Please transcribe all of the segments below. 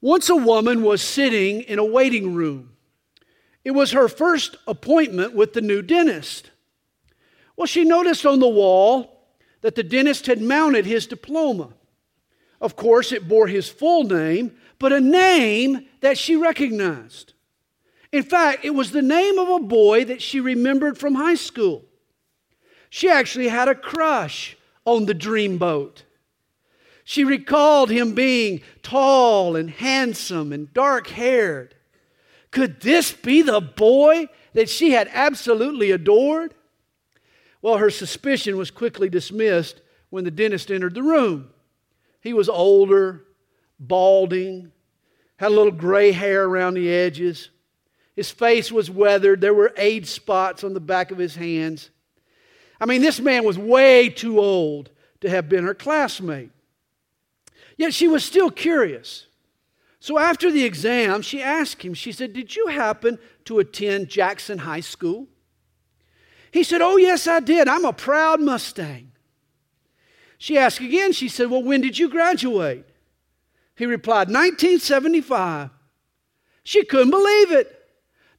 Once a woman was sitting in a waiting room. It was her first appointment with the new dentist. Well, she noticed on the wall that the dentist had mounted his diploma. Of course, it bore his full name, but a name that she recognized. In fact, it was the name of a boy that she remembered from high school. She actually had a crush on the dreamboat. She recalled him being tall and handsome and dark haired. Could this be the boy that she had absolutely adored? Well, her suspicion was quickly dismissed when the dentist entered the room. He was older, balding, had a little gray hair around the edges. His face was weathered. There were age spots on the back of his hands. I mean, this man was way too old to have been her classmate. Yet she was still curious. So after the exam, she asked him, she said, Did you happen to attend Jackson High School? He said, Oh, yes, I did. I'm a proud Mustang. She asked again, she said, Well, when did you graduate? He replied, 1975. She couldn't believe it.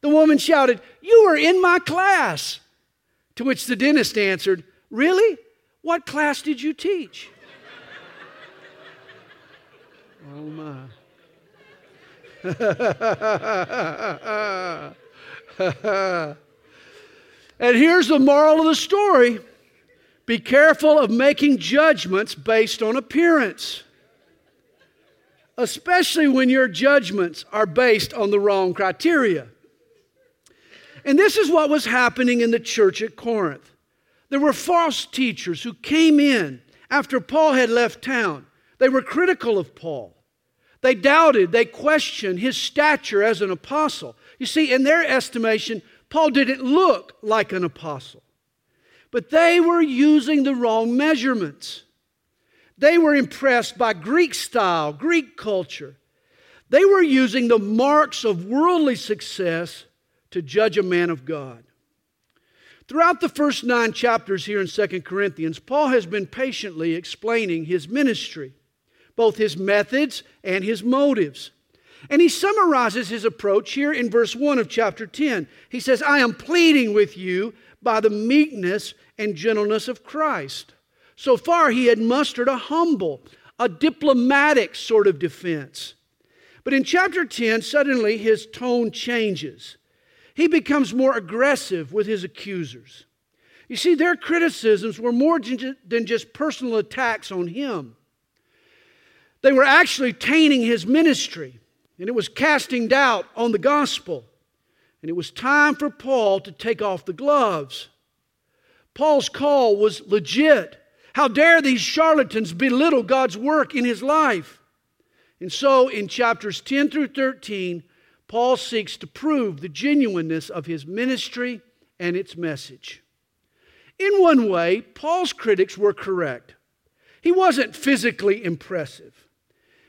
The woman shouted, You were in my class. To which the dentist answered, Really? What class did you teach? Oh my. and here's the moral of the story be careful of making judgments based on appearance, especially when your judgments are based on the wrong criteria. And this is what was happening in the church at Corinth. There were false teachers who came in after Paul had left town. They were critical of Paul. They doubted, they questioned his stature as an apostle. You see, in their estimation, Paul didn't look like an apostle. But they were using the wrong measurements. They were impressed by Greek style, Greek culture. They were using the marks of worldly success to judge a man of God. Throughout the first nine chapters here in 2 Corinthians, Paul has been patiently explaining his ministry, both his methods and his motives. And he summarizes his approach here in verse 1 of chapter 10. He says, I am pleading with you by the meekness and gentleness of Christ. So far, he had mustered a humble, a diplomatic sort of defense. But in chapter 10, suddenly his tone changes he becomes more aggressive with his accusers. You see, their criticisms were more than just personal attacks on him. They were actually tainting his ministry, and it was casting doubt on the gospel. And it was time for Paul to take off the gloves. Paul's call was legit. How dare these charlatans belittle God's work in his life? And so in chapters 10 through 13, Paul seeks to prove the genuineness of his ministry and its message. In one way, Paul's critics were correct. He wasn't physically impressive.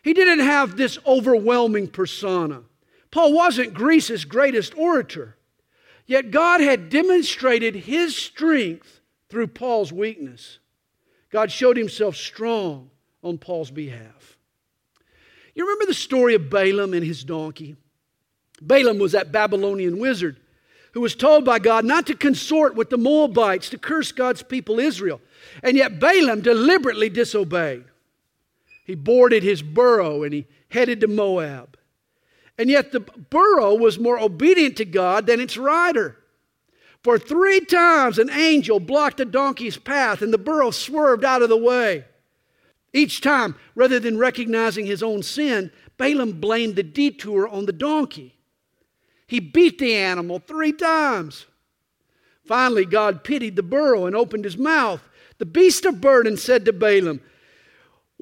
He didn't have this overwhelming persona. Paul wasn't Greece's greatest orator. Yet God had demonstrated his strength through Paul's weakness. God showed himself strong on Paul's behalf. You remember the story of Balaam and his donkey? Balaam was that Babylonian wizard who was told by God not to consort with the Moabites to curse God's people Israel. And yet Balaam deliberately disobeyed. He boarded his burro and he headed to Moab. And yet the burro was more obedient to God than its rider. For three times an angel blocked the donkey's path and the burro swerved out of the way. Each time, rather than recognizing his own sin, Balaam blamed the detour on the donkey. He beat the animal three times. Finally, God pitied the burro and opened his mouth. The beast of burden said to Balaam,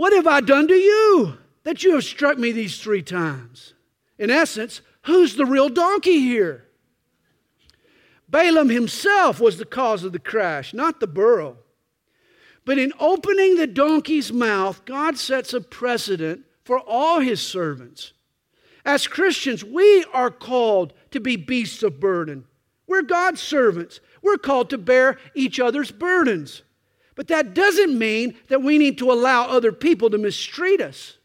What have I done to you that you have struck me these three times? In essence, who's the real donkey here? Balaam himself was the cause of the crash, not the burro. But in opening the donkey's mouth, God sets a precedent for all his servants. As Christians, we are called to be beasts of burden. We're God's servants. We're called to bear each other's burdens. But that doesn't mean that we need to allow other people to mistreat us.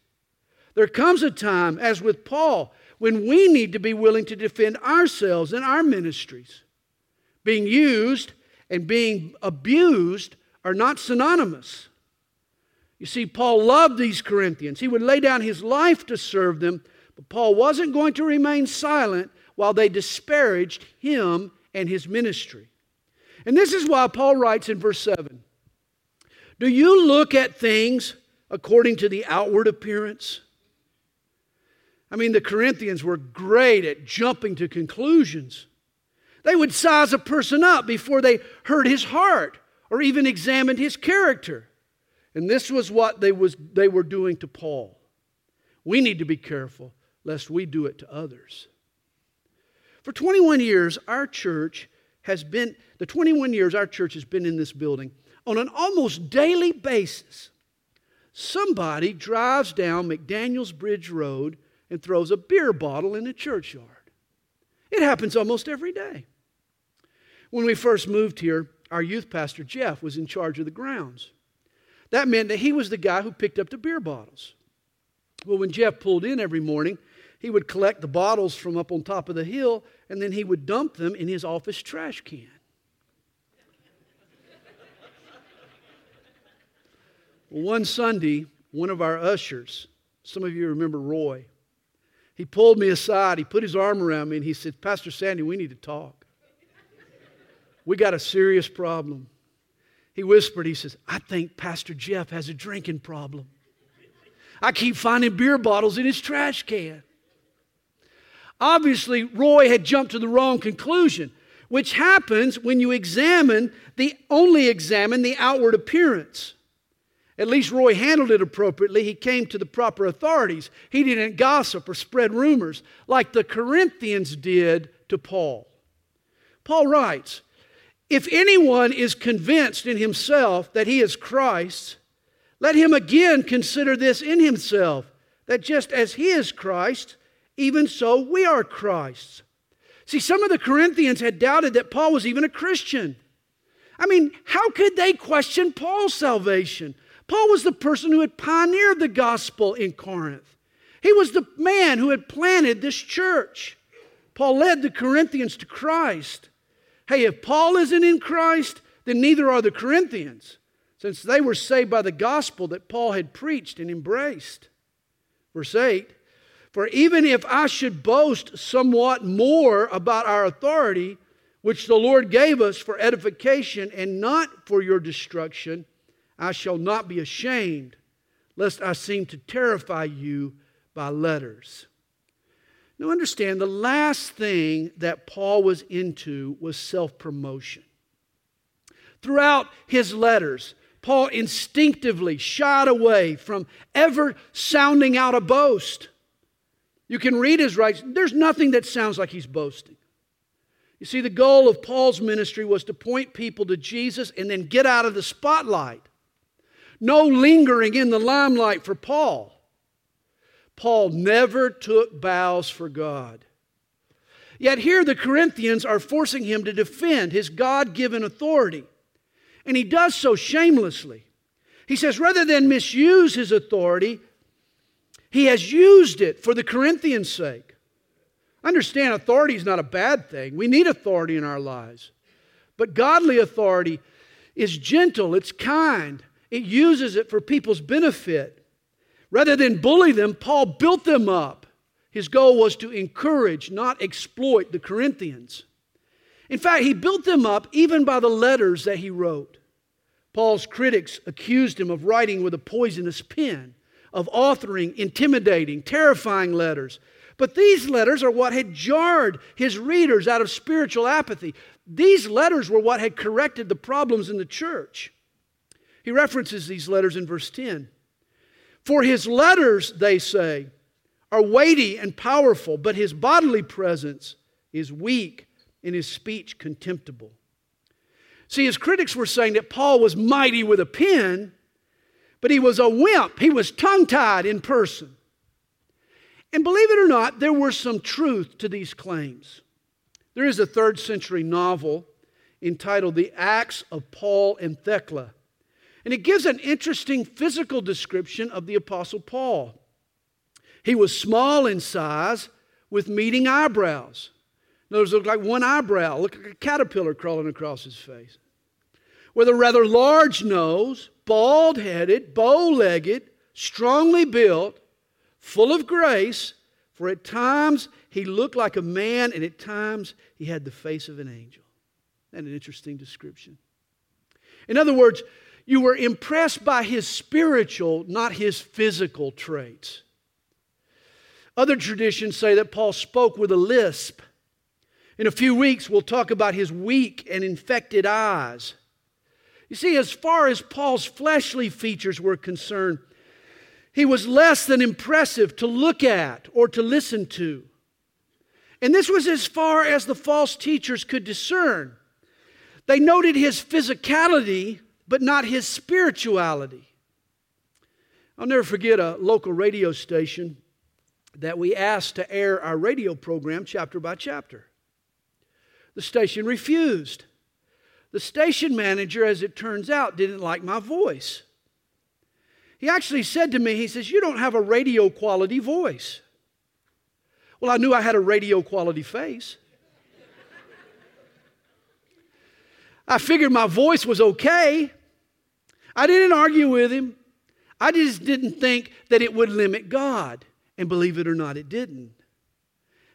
There comes a time, as with Paul, when we need to be willing to defend ourselves and our ministries. Being used and being abused are not synonymous. You see, Paul loved these Corinthians. He would lay down his life to serve them, but Paul wasn't going to remain silent while they disparaged him and his ministry. And this is why Paul writes in verse 7 Do you look at things according to the outward appearance? I mean, the Corinthians were great at jumping to conclusions. They would size a person up before they heard his heart or even examined his character. And this was what they, was, they were doing to Paul. We need to be careful lest we do it to others. For 21 years, our church has been, the 21 years our church has been in this building, on an almost daily basis, somebody drives down McDaniels Bridge Road and throws a beer bottle in the churchyard. It happens almost every day. When we first moved here, our youth pastor, Jeff, was in charge of the grounds. That meant that he was the guy who picked up the beer bottles. Well, when Jeff pulled in every morning, he would collect the bottles from up on top of the hill and then he would dump them in his office trash can. well, one Sunday, one of our ushers, some of you remember Roy, he pulled me aside, he put his arm around me, and he said, Pastor Sandy, we need to talk. We got a serious problem. He whispered, he says, I think Pastor Jeff has a drinking problem. I keep finding beer bottles in his trash can. Obviously, Roy had jumped to the wrong conclusion, which happens when you examine the only examine the outward appearance. At least Roy handled it appropriately. He came to the proper authorities. He didn't gossip or spread rumors like the Corinthians did to Paul. Paul writes If anyone is convinced in himself that he is Christ, let him again consider this in himself that just as he is Christ, even so we are Christ's. See, some of the Corinthians had doubted that Paul was even a Christian. I mean, how could they question Paul's salvation? Paul was the person who had pioneered the gospel in Corinth. He was the man who had planted this church. Paul led the Corinthians to Christ. Hey, if Paul isn't in Christ, then neither are the Corinthians, since they were saved by the gospel that Paul had preached and embraced. Verse 8 For even if I should boast somewhat more about our authority, which the Lord gave us for edification and not for your destruction, I shall not be ashamed, lest I seem to terrify you by letters. Now, understand the last thing that Paul was into was self promotion. Throughout his letters, Paul instinctively shied away from ever sounding out a boast. You can read his writings, there's nothing that sounds like he's boasting. You see, the goal of Paul's ministry was to point people to Jesus and then get out of the spotlight. No lingering in the limelight for Paul. Paul never took bows for God. Yet here the Corinthians are forcing him to defend his God given authority. And he does so shamelessly. He says, rather than misuse his authority, he has used it for the Corinthians' sake. Understand, authority is not a bad thing. We need authority in our lives. But godly authority is gentle, it's kind, it uses it for people's benefit. Rather than bully them, Paul built them up. His goal was to encourage, not exploit the Corinthians. In fact, he built them up even by the letters that he wrote. Paul's critics accused him of writing with a poisonous pen, of authoring intimidating, terrifying letters. But these letters are what had jarred his readers out of spiritual apathy. These letters were what had corrected the problems in the church. He references these letters in verse 10. For his letters, they say, are weighty and powerful, but his bodily presence is weak and his speech contemptible. See, his critics were saying that Paul was mighty with a pen, but he was a wimp. He was tongue tied in person. And believe it or not, there were some truth to these claims. There is a third century novel entitled The Acts of Paul and Thecla and it gives an interesting physical description of the Apostle Paul. He was small in size with meeting eyebrows. Those looked like one eyebrow, looked like a caterpillar crawling across his face. With a rather large nose, bald headed, bow legged, strongly built, full of grace, for at times he looked like a man, and at times he had the face of an angel. And an interesting description. In other words, you were impressed by his spiritual, not his physical traits. Other traditions say that Paul spoke with a lisp. In a few weeks, we'll talk about his weak and infected eyes. You see, as far as Paul's fleshly features were concerned, he was less than impressive to look at or to listen to. And this was as far as the false teachers could discern. They noted his physicality, but not his spirituality. I'll never forget a local radio station that we asked to air our radio program chapter by chapter. The station refused. The station manager, as it turns out, didn't like my voice. He actually said to me, he says, You don't have a radio quality voice. Well, I knew I had a radio quality face. I figured my voice was okay. I didn't argue with him. I just didn't think that it would limit God. And believe it or not, it didn't.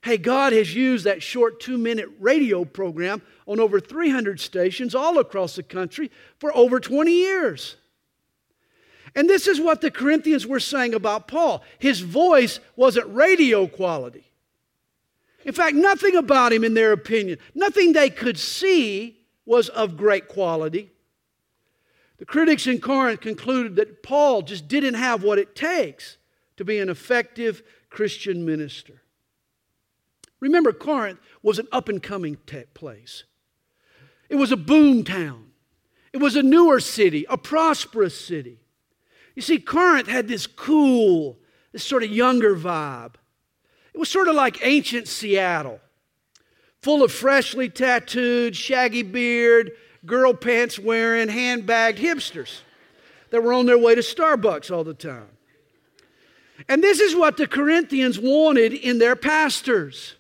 Hey, God has used that short two minute radio program on over 300 stations all across the country for over 20 years. And this is what the Corinthians were saying about Paul. His voice wasn't radio quality. In fact, nothing about him, in their opinion, nothing they could see was of great quality. The critics in Corinth concluded that Paul just didn't have what it takes to be an effective Christian minister. Remember, Corinth was an up and coming place, it was a boom town, it was a newer city, a prosperous city. You see, Corinth had this cool, this sort of younger vibe. It was sort of like ancient Seattle, full of freshly tattooed, shaggy beard, girl pants wearing, handbagged hipsters that were on their way to Starbucks all the time. And this is what the Corinthians wanted in their pastors.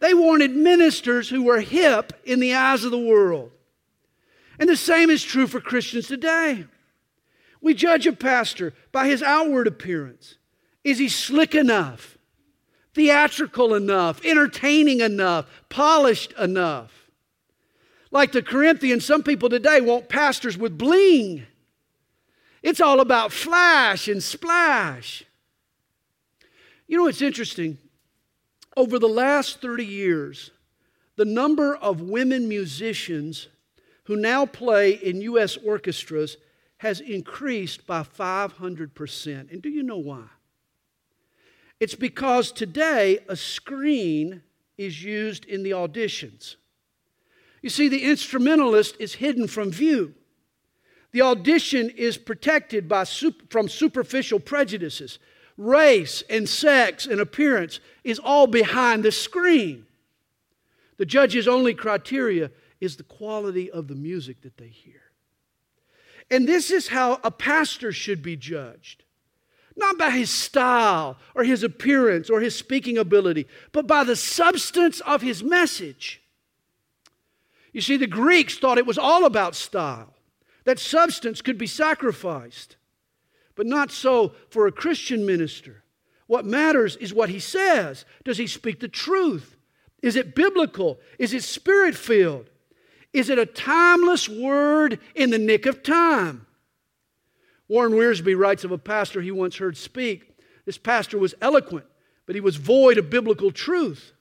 They wanted ministers who were hip in the eyes of the world. And the same is true for Christians today. We judge a pastor by his outward appearance. Is he slick enough? Theatrical enough? Entertaining enough? Polished enough? Like the Corinthians, some people today want pastors with bling. It's all about flash and splash. You know what's interesting? Over the last 30 years, the number of women musicians who now play in U.S. orchestras has increased by 500%. And do you know why? It's because today a screen is used in the auditions. You see, the instrumentalist is hidden from view. The audition is protected by from superficial prejudices. Race and sex and appearance is all behind the screen. The judge's only criteria is the quality of the music that they hear. And this is how a pastor should be judged. Not by his style or his appearance or his speaking ability, but by the substance of his message. You see, the Greeks thought it was all about style, that substance could be sacrificed. But not so for a Christian minister. What matters is what he says. Does he speak the truth? Is it biblical? Is it spirit filled? Is it a timeless word in the nick of time? Warren Wiersbe writes of a pastor he once heard speak. This pastor was eloquent, but he was void of biblical truth.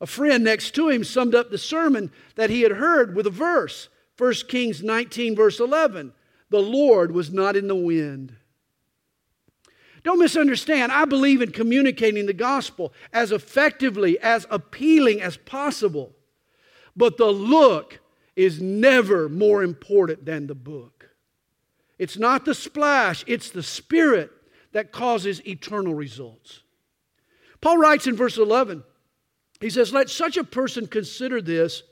A friend next to him summed up the sermon that he had heard with a verse 1 Kings 19, verse 11. The Lord was not in the wind. Don't misunderstand. I believe in communicating the gospel as effectively, as appealing as possible. But the look is never more important than the book. It's not the splash, it's the spirit that causes eternal results. Paul writes in verse 11, he says, Let such a person consider this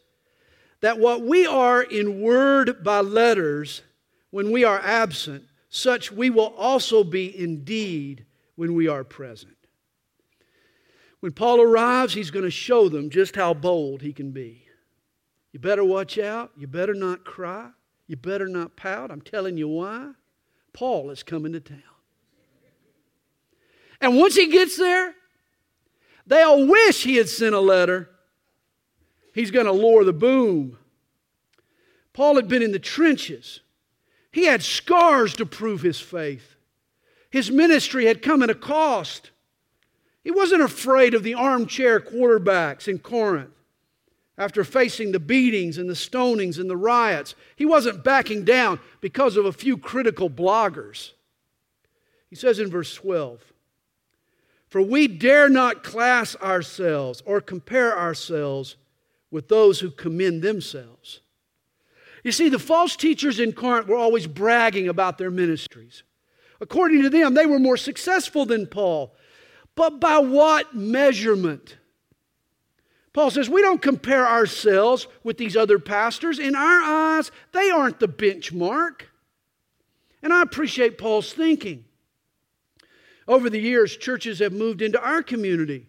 that what we are in word by letters when we are absent, such we will also be indeed when we are present. When Paul arrives, he's going to show them just how bold he can be. You better watch out. You better not cry. You better not pout. I'm telling you why. Paul is coming to town. And once he gets there, they'll wish he had sent a letter. He's going to lower the boom. Paul had been in the trenches. He had scars to prove his faith. His ministry had come at a cost. He wasn't afraid of the armchair quarterbacks in Corinth. After facing the beatings and the stonings and the riots, he wasn't backing down because of a few critical bloggers. He says in verse 12, For we dare not class ourselves or compare ourselves with those who commend themselves. You see, the false teachers in Corinth were always bragging about their ministries. According to them, they were more successful than Paul. But by what measurement? Paul says, We don't compare ourselves with these other pastors. In our eyes, they aren't the benchmark. And I appreciate Paul's thinking. Over the years, churches have moved into our community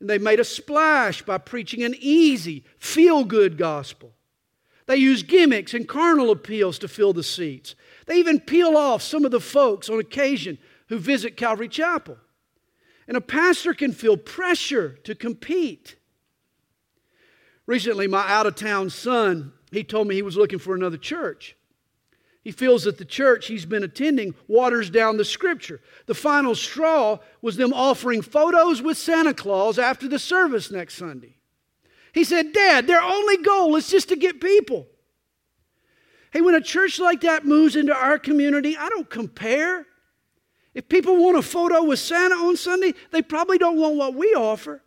and they made a splash by preaching an easy, feel good gospel. They use gimmicks and carnal appeals to fill the seats. They even peel off some of the folks on occasion who visit Calvary Chapel. And a pastor can feel pressure to compete. Recently, my out of town son, he told me he was looking for another church. He feels that the church he's been attending waters down the scripture. The final straw was them offering photos with Santa Claus after the service next Sunday. He said, Dad, their only goal is just to get people. Hey, when a church like that moves into our community, I don't compare. If people want a photo with Santa on Sunday, they probably don't want what we offer.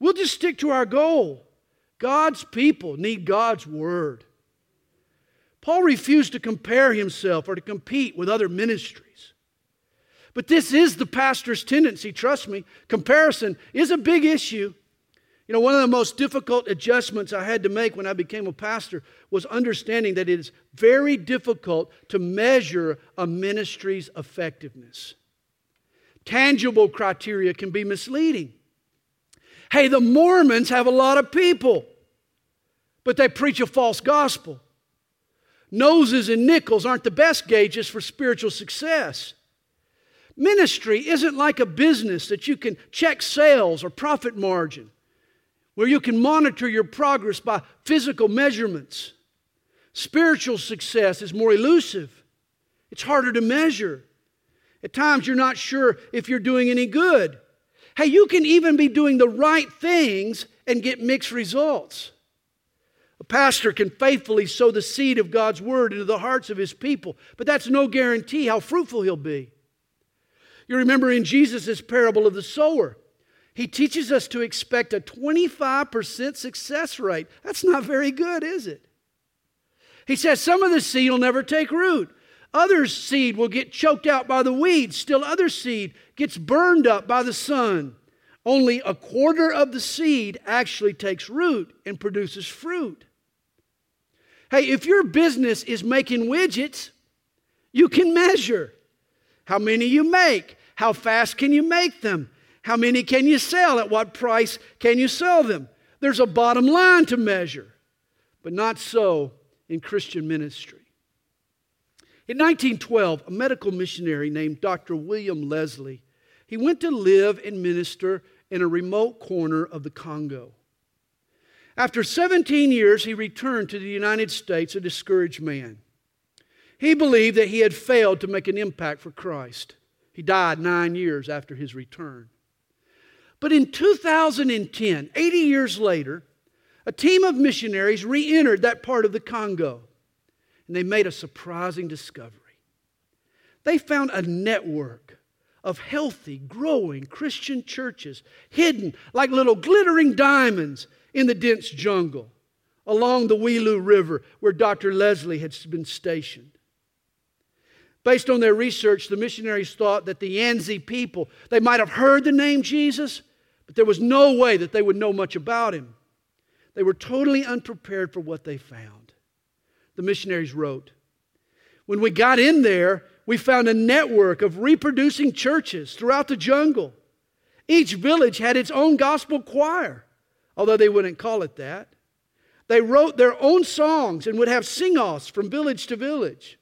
We'll just stick to our goal. God's people need God's word. Paul refused to compare himself or to compete with other ministries. But this is the pastor's tendency, trust me. Comparison is a big issue. You know, one of the most difficult adjustments I had to make when I became a pastor was understanding that it is very difficult to measure a ministry's effectiveness. Tangible criteria can be misleading. Hey, the Mormons have a lot of people, but they preach a false gospel. Noses and nickels aren't the best gauges for spiritual success. Ministry isn't like a business that you can check sales or profit margin where you can monitor your progress by physical measurements. Spiritual success is more elusive, it's harder to measure. At times, you're not sure if you're doing any good. Hey, you can even be doing the right things and get mixed results. Pastor can faithfully sow the seed of God's word into the hearts of his people, but that's no guarantee how fruitful he'll be. You remember in Jesus' parable of the sower, he teaches us to expect a 25% success rate. That's not very good, is it? He says some of the seed will never take root. Other seed will get choked out by the weeds. Still, other seed gets burned up by the sun. Only a quarter of the seed actually takes root and produces fruit. Hey, if your business is making widgets, you can measure how many you make, how fast can you make them, how many can you sell? At what price can you sell them? There's a bottom line to measure, but not so in Christian ministry. In 1912, a medical missionary named Dr. William Leslie, he went to live and minister in a remote corner of the Congo. After 17 years, he returned to the United States a discouraged man. He believed that he had failed to make an impact for Christ. He died nine years after his return. But in 2010, 80 years later, a team of missionaries re entered that part of the Congo and they made a surprising discovery. They found a network of healthy, growing Christian churches hidden like little glittering diamonds in the dense jungle along the Kwilu River where Dr. Leslie had been stationed. Based on their research, the missionaries thought that the Yanzi people, they might have heard the name Jesus, but there was no way that they would know much about him. They were totally unprepared for what they found. The missionaries wrote When we got in there, we found a network of reproducing churches throughout the jungle. Each village had its own gospel choir, although they wouldn't call it that. They wrote their own songs and would have sing offs from village to village.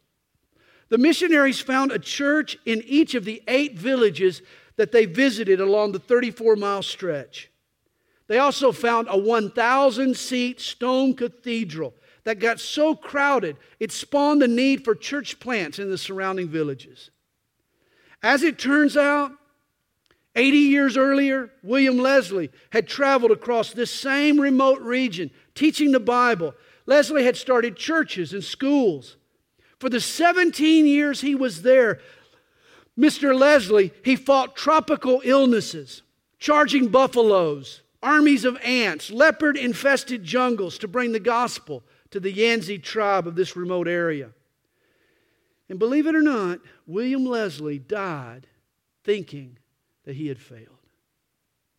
The missionaries found a church in each of the eight villages that they visited along the 34 mile stretch. They also found a 1,000 seat stone cathedral that got so crowded it spawned the need for church plants in the surrounding villages. As it turns out, 80 years earlier, William Leslie had traveled across this same remote region teaching the Bible. Leslie had started churches and schools. For the 17 years he was there, Mr. Leslie, he fought tropical illnesses, charging buffaloes, armies of ants, leopard infested jungles to bring the gospel to the Yanzi tribe of this remote area. And believe it or not, William Leslie died thinking that he had failed.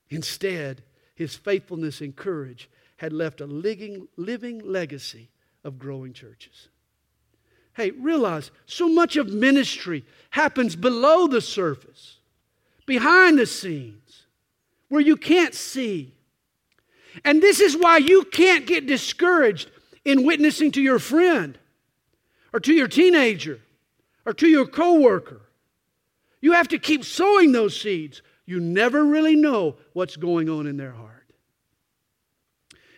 Instead, his faithfulness and courage had left a living, living legacy of growing churches. Hey, realize so much of ministry happens below the surface, behind the scenes, where you can't see. And this is why you can't get discouraged in witnessing to your friend or to your teenager or to your coworker. You have to keep sowing those seeds. You never really know what's going on in their heart.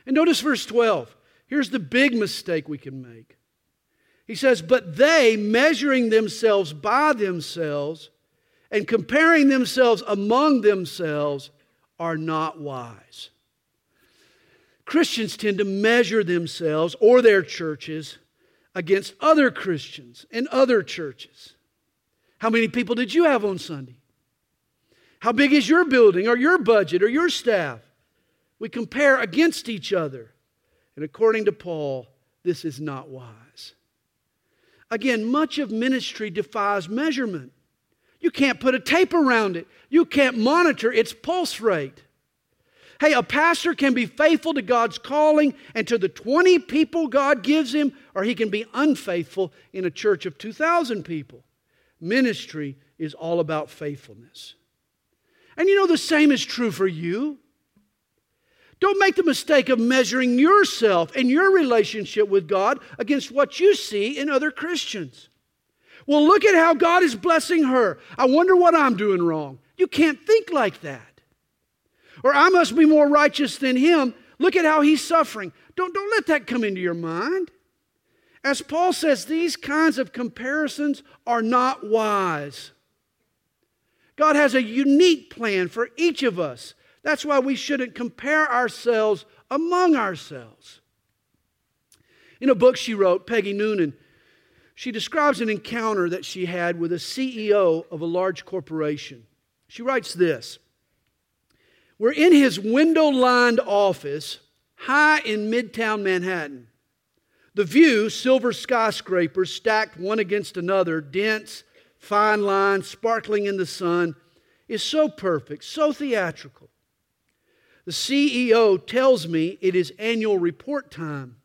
And notice verse 12. Here's the big mistake we can make. He says, But they, measuring themselves by themselves and comparing themselves among themselves, are not wise. Christians tend to measure themselves or their churches against other Christians and other churches. How many people did you have on Sunday? How big is your building or your budget or your staff? We compare against each other. And according to Paul, this is not wise. Again, much of ministry defies measurement. You can't put a tape around it, you can't monitor its pulse rate. Hey, a pastor can be faithful to God's calling and to the 20 people God gives him, or he can be unfaithful in a church of 2,000 people. Ministry is all about faithfulness. And you know, the same is true for you. Don't make the mistake of measuring yourself and your relationship with God against what you see in other Christians. Well, look at how God is blessing her. I wonder what I'm doing wrong. You can't think like that. Or I must be more righteous than him. Look at how he's suffering. Don't, don't let that come into your mind. As Paul says, these kinds of comparisons are not wise. God has a unique plan for each of us that's why we shouldn't compare ourselves among ourselves. In a book she wrote, Peggy Noonan, she describes an encounter that she had with a CEO of a large corporation. She writes this We're in his window lined office high in midtown Manhattan. The view, silver skyscrapers stacked one against another, dense, fine lines sparkling in the sun, is so perfect, so theatrical. The CEO tells me it is annual report time,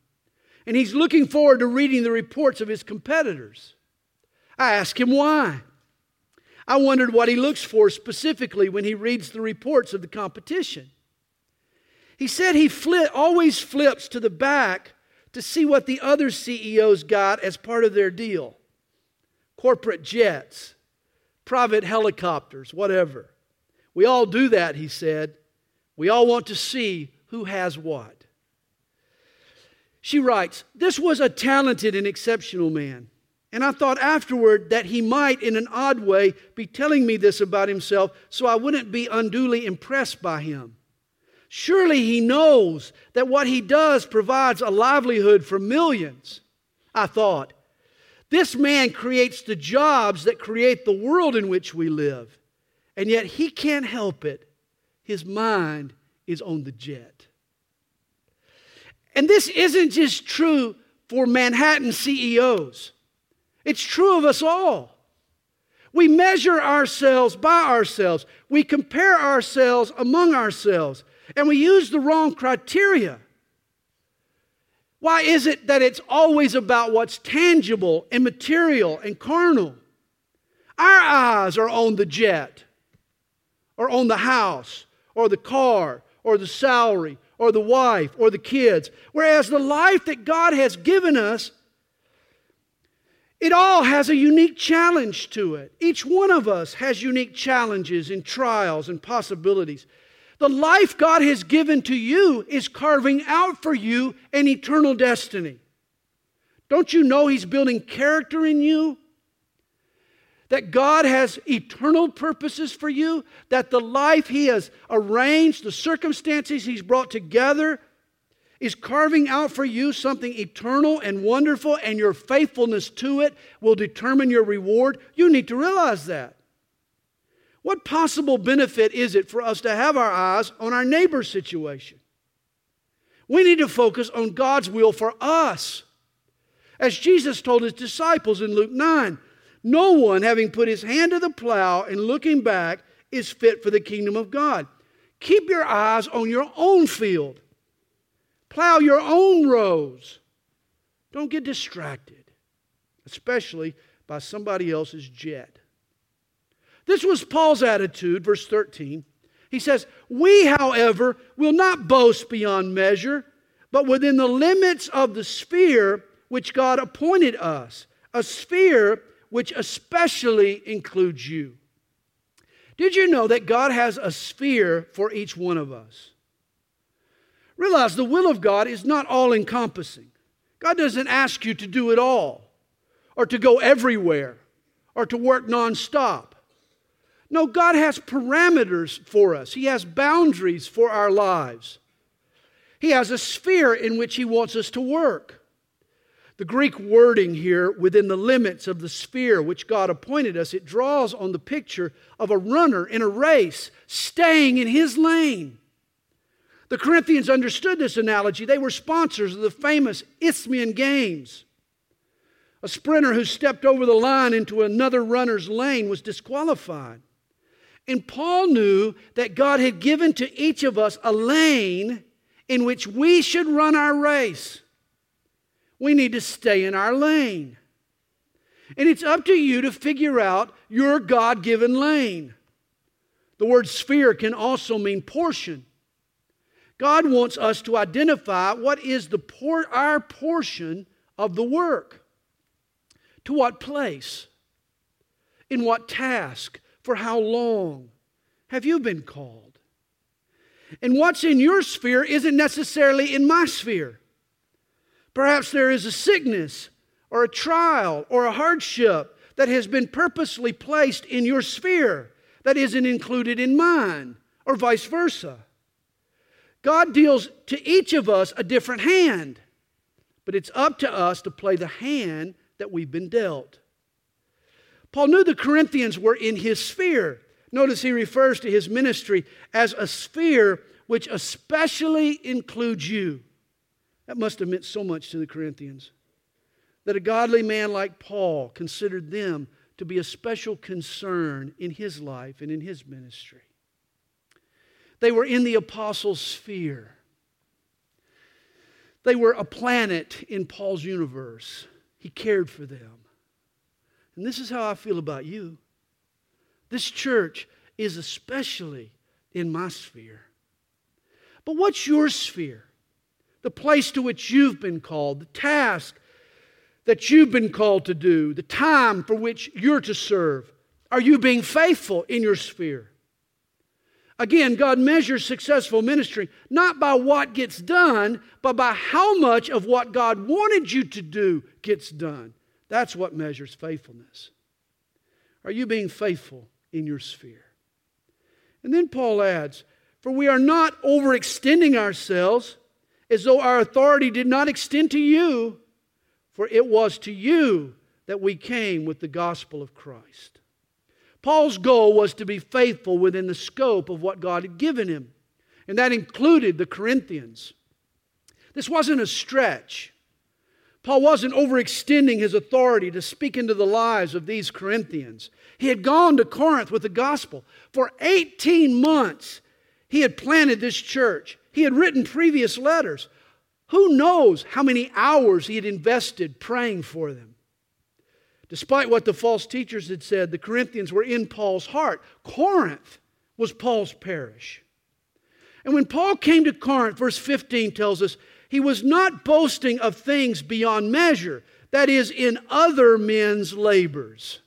and he's looking forward to reading the reports of his competitors. I ask him why. I wondered what he looks for specifically when he reads the reports of the competition. He said he always flips to the back to see what the other CEOs got as part of their deal corporate jets, private helicopters, whatever. We all do that, he said. We all want to see who has what. She writes, This was a talented and exceptional man. And I thought afterward that he might, in an odd way, be telling me this about himself so I wouldn't be unduly impressed by him. Surely he knows that what he does provides a livelihood for millions. I thought, this man creates the jobs that create the world in which we live, and yet he can't help it his mind is on the jet. And this isn't just true for Manhattan CEOs, it's true of us all. We measure ourselves by ourselves, we compare ourselves among ourselves, and we use the wrong criteria. Why is it that it's always about what's tangible and material and carnal? Our eyes are on the jet, or on the house, or the car, or the salary, or the wife, or the kids. Whereas the life that God has given us, it all has a unique challenge to it. Each one of us has unique challenges and trials and possibilities. The life God has given to you is carving out for you an eternal destiny. Don't you know He's building character in you? That God has eternal purposes for you, that the life He has arranged, the circumstances He's brought together, is carving out for you something eternal and wonderful, and your faithfulness to it will determine your reward. You need to realize that. What possible benefit is it for us to have our eyes on our neighbor's situation? We need to focus on God's will for us. As Jesus told his disciples in Luke 9, no one having put his hand to the plow and looking back is fit for the kingdom of God. Keep your eyes on your own field. Plow your own rows. Don't get distracted, especially by somebody else's jet. This was Paul's attitude, verse 13. He says, We, however, will not boast beyond measure, but within the limits of the sphere which God appointed us, a sphere which especially includes you. Did you know that God has a sphere for each one of us? Realize the will of God is not all encompassing. God doesn't ask you to do it all, or to go everywhere, or to work nonstop. No, God has parameters for us, He has boundaries for our lives. He has a sphere in which He wants us to work. The Greek wording here, within the limits of the sphere which God appointed us, it draws on the picture of a runner in a race staying in his lane. The Corinthians understood this analogy. They were sponsors of the famous Isthmian Games. A sprinter who stepped over the line into another runner's lane was disqualified. And Paul knew that God had given to each of us a lane in which we should run our race. We need to stay in our lane. And it's up to you to figure out your God given lane. The word sphere can also mean portion. God wants us to identify what is the por- our portion of the work. To what place? In what task? For how long have you been called? And what's in your sphere isn't necessarily in my sphere. Perhaps there is a sickness or a trial or a hardship that has been purposely placed in your sphere that isn't included in mine, or vice versa. God deals to each of us a different hand, but it's up to us to play the hand that we've been dealt. Paul knew the Corinthians were in his sphere. Notice he refers to his ministry as a sphere which especially includes you. That must have meant so much to the Corinthians. That a godly man like Paul considered them to be a special concern in his life and in his ministry. They were in the apostles' sphere. They were a planet in Paul's universe. He cared for them. And this is how I feel about you. This church is especially in my sphere. But what's your sphere? The place to which you've been called, the task that you've been called to do, the time for which you're to serve. Are you being faithful in your sphere? Again, God measures successful ministry not by what gets done, but by how much of what God wanted you to do gets done. That's what measures faithfulness. Are you being faithful in your sphere? And then Paul adds, For we are not overextending ourselves as though our authority did not extend to you, for it was to you that we came with the gospel of Christ. Paul's goal was to be faithful within the scope of what God had given him, and that included the Corinthians. This wasn't a stretch. Paul wasn't overextending his authority to speak into the lives of these Corinthians. He had gone to Corinth with the gospel. For 18 months, he had planted this church. He had written previous letters. Who knows how many hours he had invested praying for them? Despite what the false teachers had said, the Corinthians were in Paul's heart. Corinth was Paul's parish. And when Paul came to Corinth, verse 15 tells us, he was not boasting of things beyond measure, that is, in other men's labors.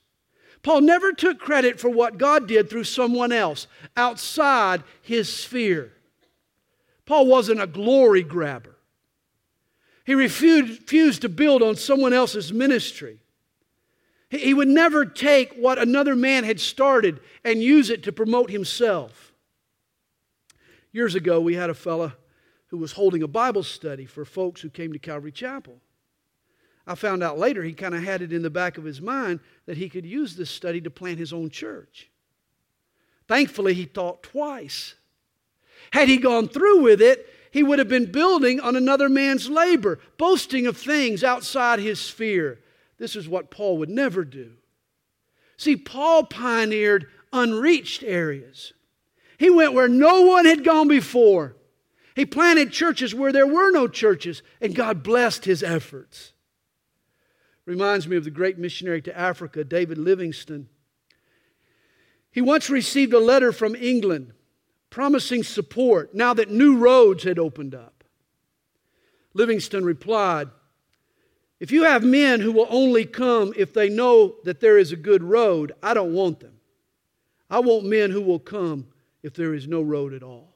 Paul never took credit for what God did through someone else outside his sphere. Paul wasn't a glory grabber. He refused to build on someone else's ministry. He would never take what another man had started and use it to promote himself. Years ago, we had a fella who was holding a Bible study for folks who came to Calvary Chapel. I found out later he kind of had it in the back of his mind that he could use this study to plant his own church. Thankfully, he thought twice. Had he gone through with it, he would have been building on another man's labor, boasting of things outside his sphere. This is what Paul would never do. See, Paul pioneered unreached areas. He went where no one had gone before. He planted churches where there were no churches, and God blessed his efforts. Reminds me of the great missionary to Africa, David Livingstone. He once received a letter from England promising support now that new roads had opened up. Livingstone replied, If you have men who will only come if they know that there is a good road, I don't want them. I want men who will come if there is no road at all.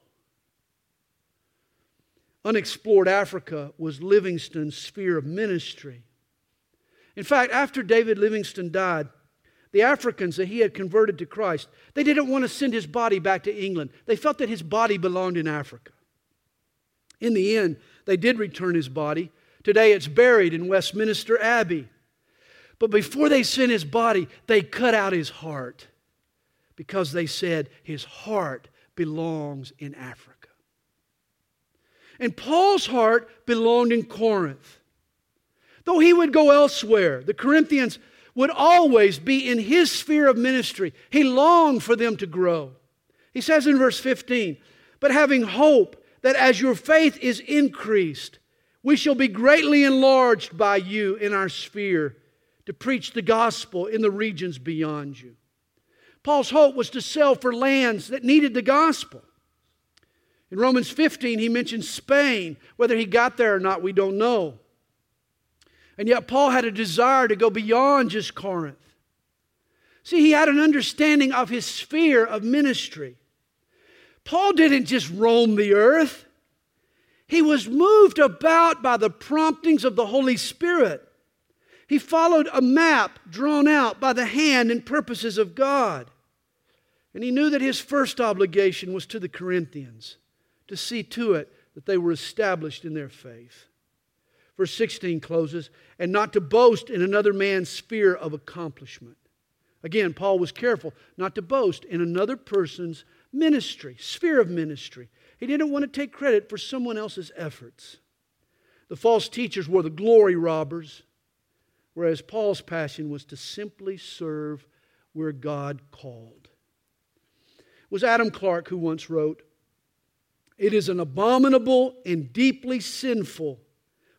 Unexplored Africa was Livingstone's sphere of ministry. In fact, after David Livingstone died, the Africans that he had converted to Christ, they didn't want to send his body back to England. They felt that his body belonged in Africa. In the end, they did return his body. Today it's buried in Westminster Abbey. But before they sent his body, they cut out his heart because they said his heart belongs in Africa. And Paul's heart belonged in Corinth. Though he would go elsewhere, the Corinthians would always be in his sphere of ministry. He longed for them to grow. He says in verse 15, But having hope that as your faith is increased, we shall be greatly enlarged by you in our sphere to preach the gospel in the regions beyond you. Paul's hope was to sell for lands that needed the gospel. In Romans 15, he mentions Spain. Whether he got there or not, we don't know. And yet, Paul had a desire to go beyond just Corinth. See, he had an understanding of his sphere of ministry. Paul didn't just roam the earth, he was moved about by the promptings of the Holy Spirit. He followed a map drawn out by the hand and purposes of God. And he knew that his first obligation was to the Corinthians to see to it that they were established in their faith. Verse 16 closes, and not to boast in another man's sphere of accomplishment. Again, Paul was careful not to boast in another person's ministry, sphere of ministry. He didn't want to take credit for someone else's efforts. The false teachers were the glory robbers, whereas Paul's passion was to simply serve where God called. It was Adam Clarke who once wrote, It is an abominable and deeply sinful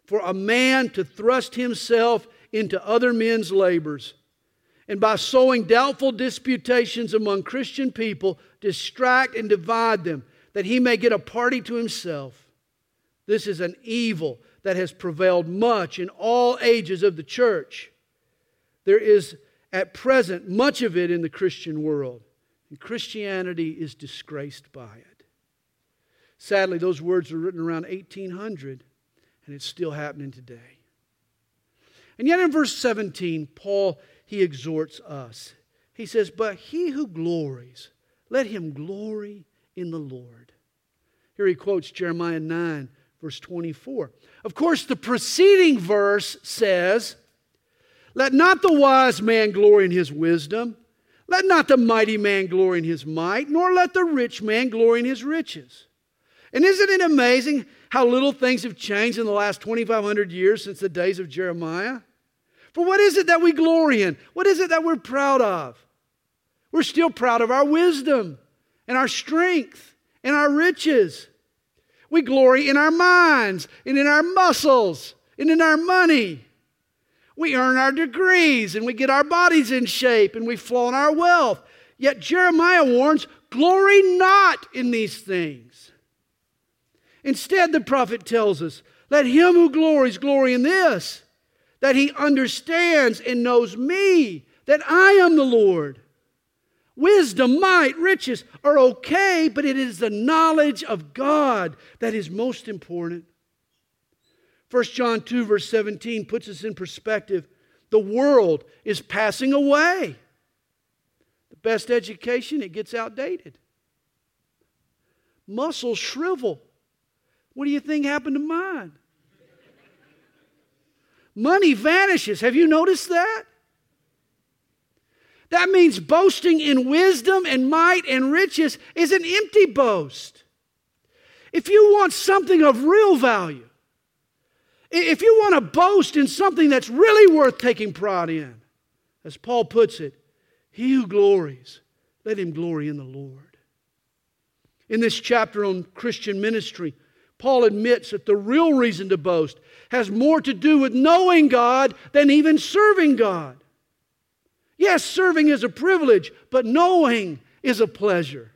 for a man to thrust himself into other men's labors, and by sowing doubtful disputations among Christian people, distract and divide them, that he may get a party to himself. This is an evil that has prevailed much in all ages of the church. There is at present much of it in the Christian world, and Christianity is disgraced by it. Sadly, those words were written around 1800. And it's still happening today. And yet in verse 17, Paul, he exhorts us. He says, But he who glories, let him glory in the Lord. Here he quotes Jeremiah 9, verse 24. Of course, the preceding verse says, Let not the wise man glory in his wisdom, let not the mighty man glory in his might, nor let the rich man glory in his riches. And isn't it amazing how little things have changed in the last 2,500 years since the days of Jeremiah? For what is it that we glory in? What is it that we're proud of? We're still proud of our wisdom and our strength and our riches. We glory in our minds and in our muscles and in our money. We earn our degrees and we get our bodies in shape and we flaunt our wealth. Yet Jeremiah warns glory not in these things. Instead, the prophet tells us, let him who glories glory in this, that he understands and knows me, that I am the Lord. Wisdom, might, riches are okay, but it is the knowledge of God that is most important. 1 John 2, verse 17 puts us in perspective. The world is passing away. The best education, it gets outdated. Muscles shrivel. What do you think happened to mine? Money vanishes. Have you noticed that? That means boasting in wisdom and might and riches is an empty boast. If you want something of real value, if you want to boast in something that's really worth taking pride in, as Paul puts it, he who glories, let him glory in the Lord. In this chapter on Christian ministry, Paul admits that the real reason to boast has more to do with knowing God than even serving God. Yes, serving is a privilege, but knowing is a pleasure.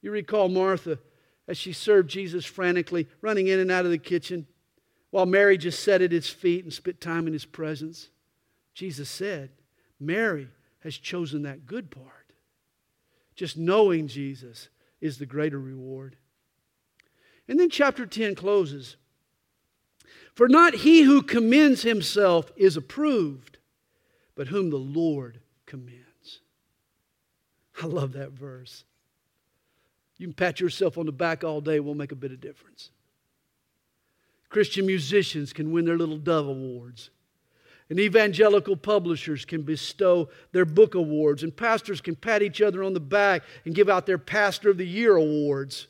You recall Martha as she served Jesus frantically, running in and out of the kitchen while Mary just sat at his feet and spent time in his presence. Jesus said, Mary has chosen that good part. Just knowing Jesus is the greater reward. And then chapter 10 closes For not he who commends himself is approved, but whom the Lord commends. I love that verse. You can pat yourself on the back all day, won't make a bit of difference. Christian musicians can win their little Dove Awards. And evangelical publishers can bestow their book awards. And pastors can pat each other on the back and give out their Pastor of the Year awards.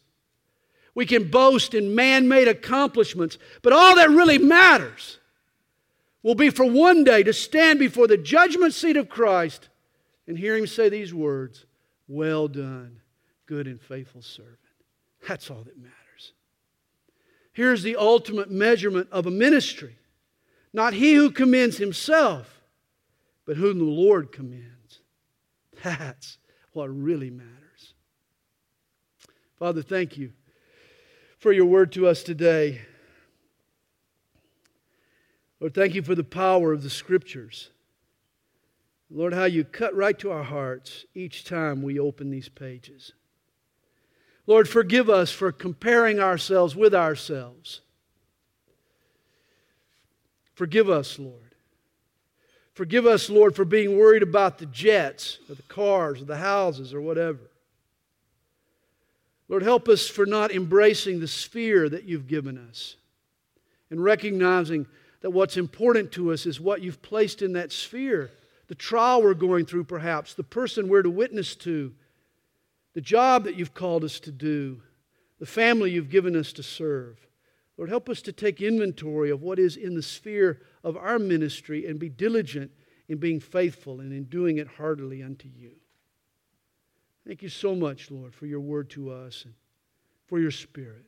We can boast in man made accomplishments. But all that really matters will be for one day to stand before the judgment seat of Christ and hear him say these words Well done, good and faithful servant. That's all that matters. Here's the ultimate measurement of a ministry not he who commends himself, but whom the Lord commends. That's what really matters. Father, thank you for your word to us today. Lord, thank you for the power of the scriptures. Lord, how you cut right to our hearts each time we open these pages. Lord, forgive us for comparing ourselves with ourselves. Forgive us, Lord. Forgive us, Lord, for being worried about the jets or the cars or the houses or whatever. Lord, help us for not embracing the sphere that you've given us and recognizing that what's important to us is what you've placed in that sphere. The trial we're going through, perhaps, the person we're to witness to, the job that you've called us to do, the family you've given us to serve. Lord, help us to take inventory of what is in the sphere of our ministry and be diligent in being faithful and in doing it heartily unto you. Thank you so much, Lord, for your word to us and for your spirit.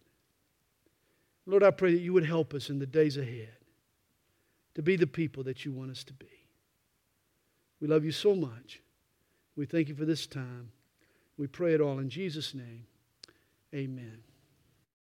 Lord, I pray that you would help us in the days ahead to be the people that you want us to be. We love you so much. We thank you for this time. We pray it all in Jesus' name. Amen.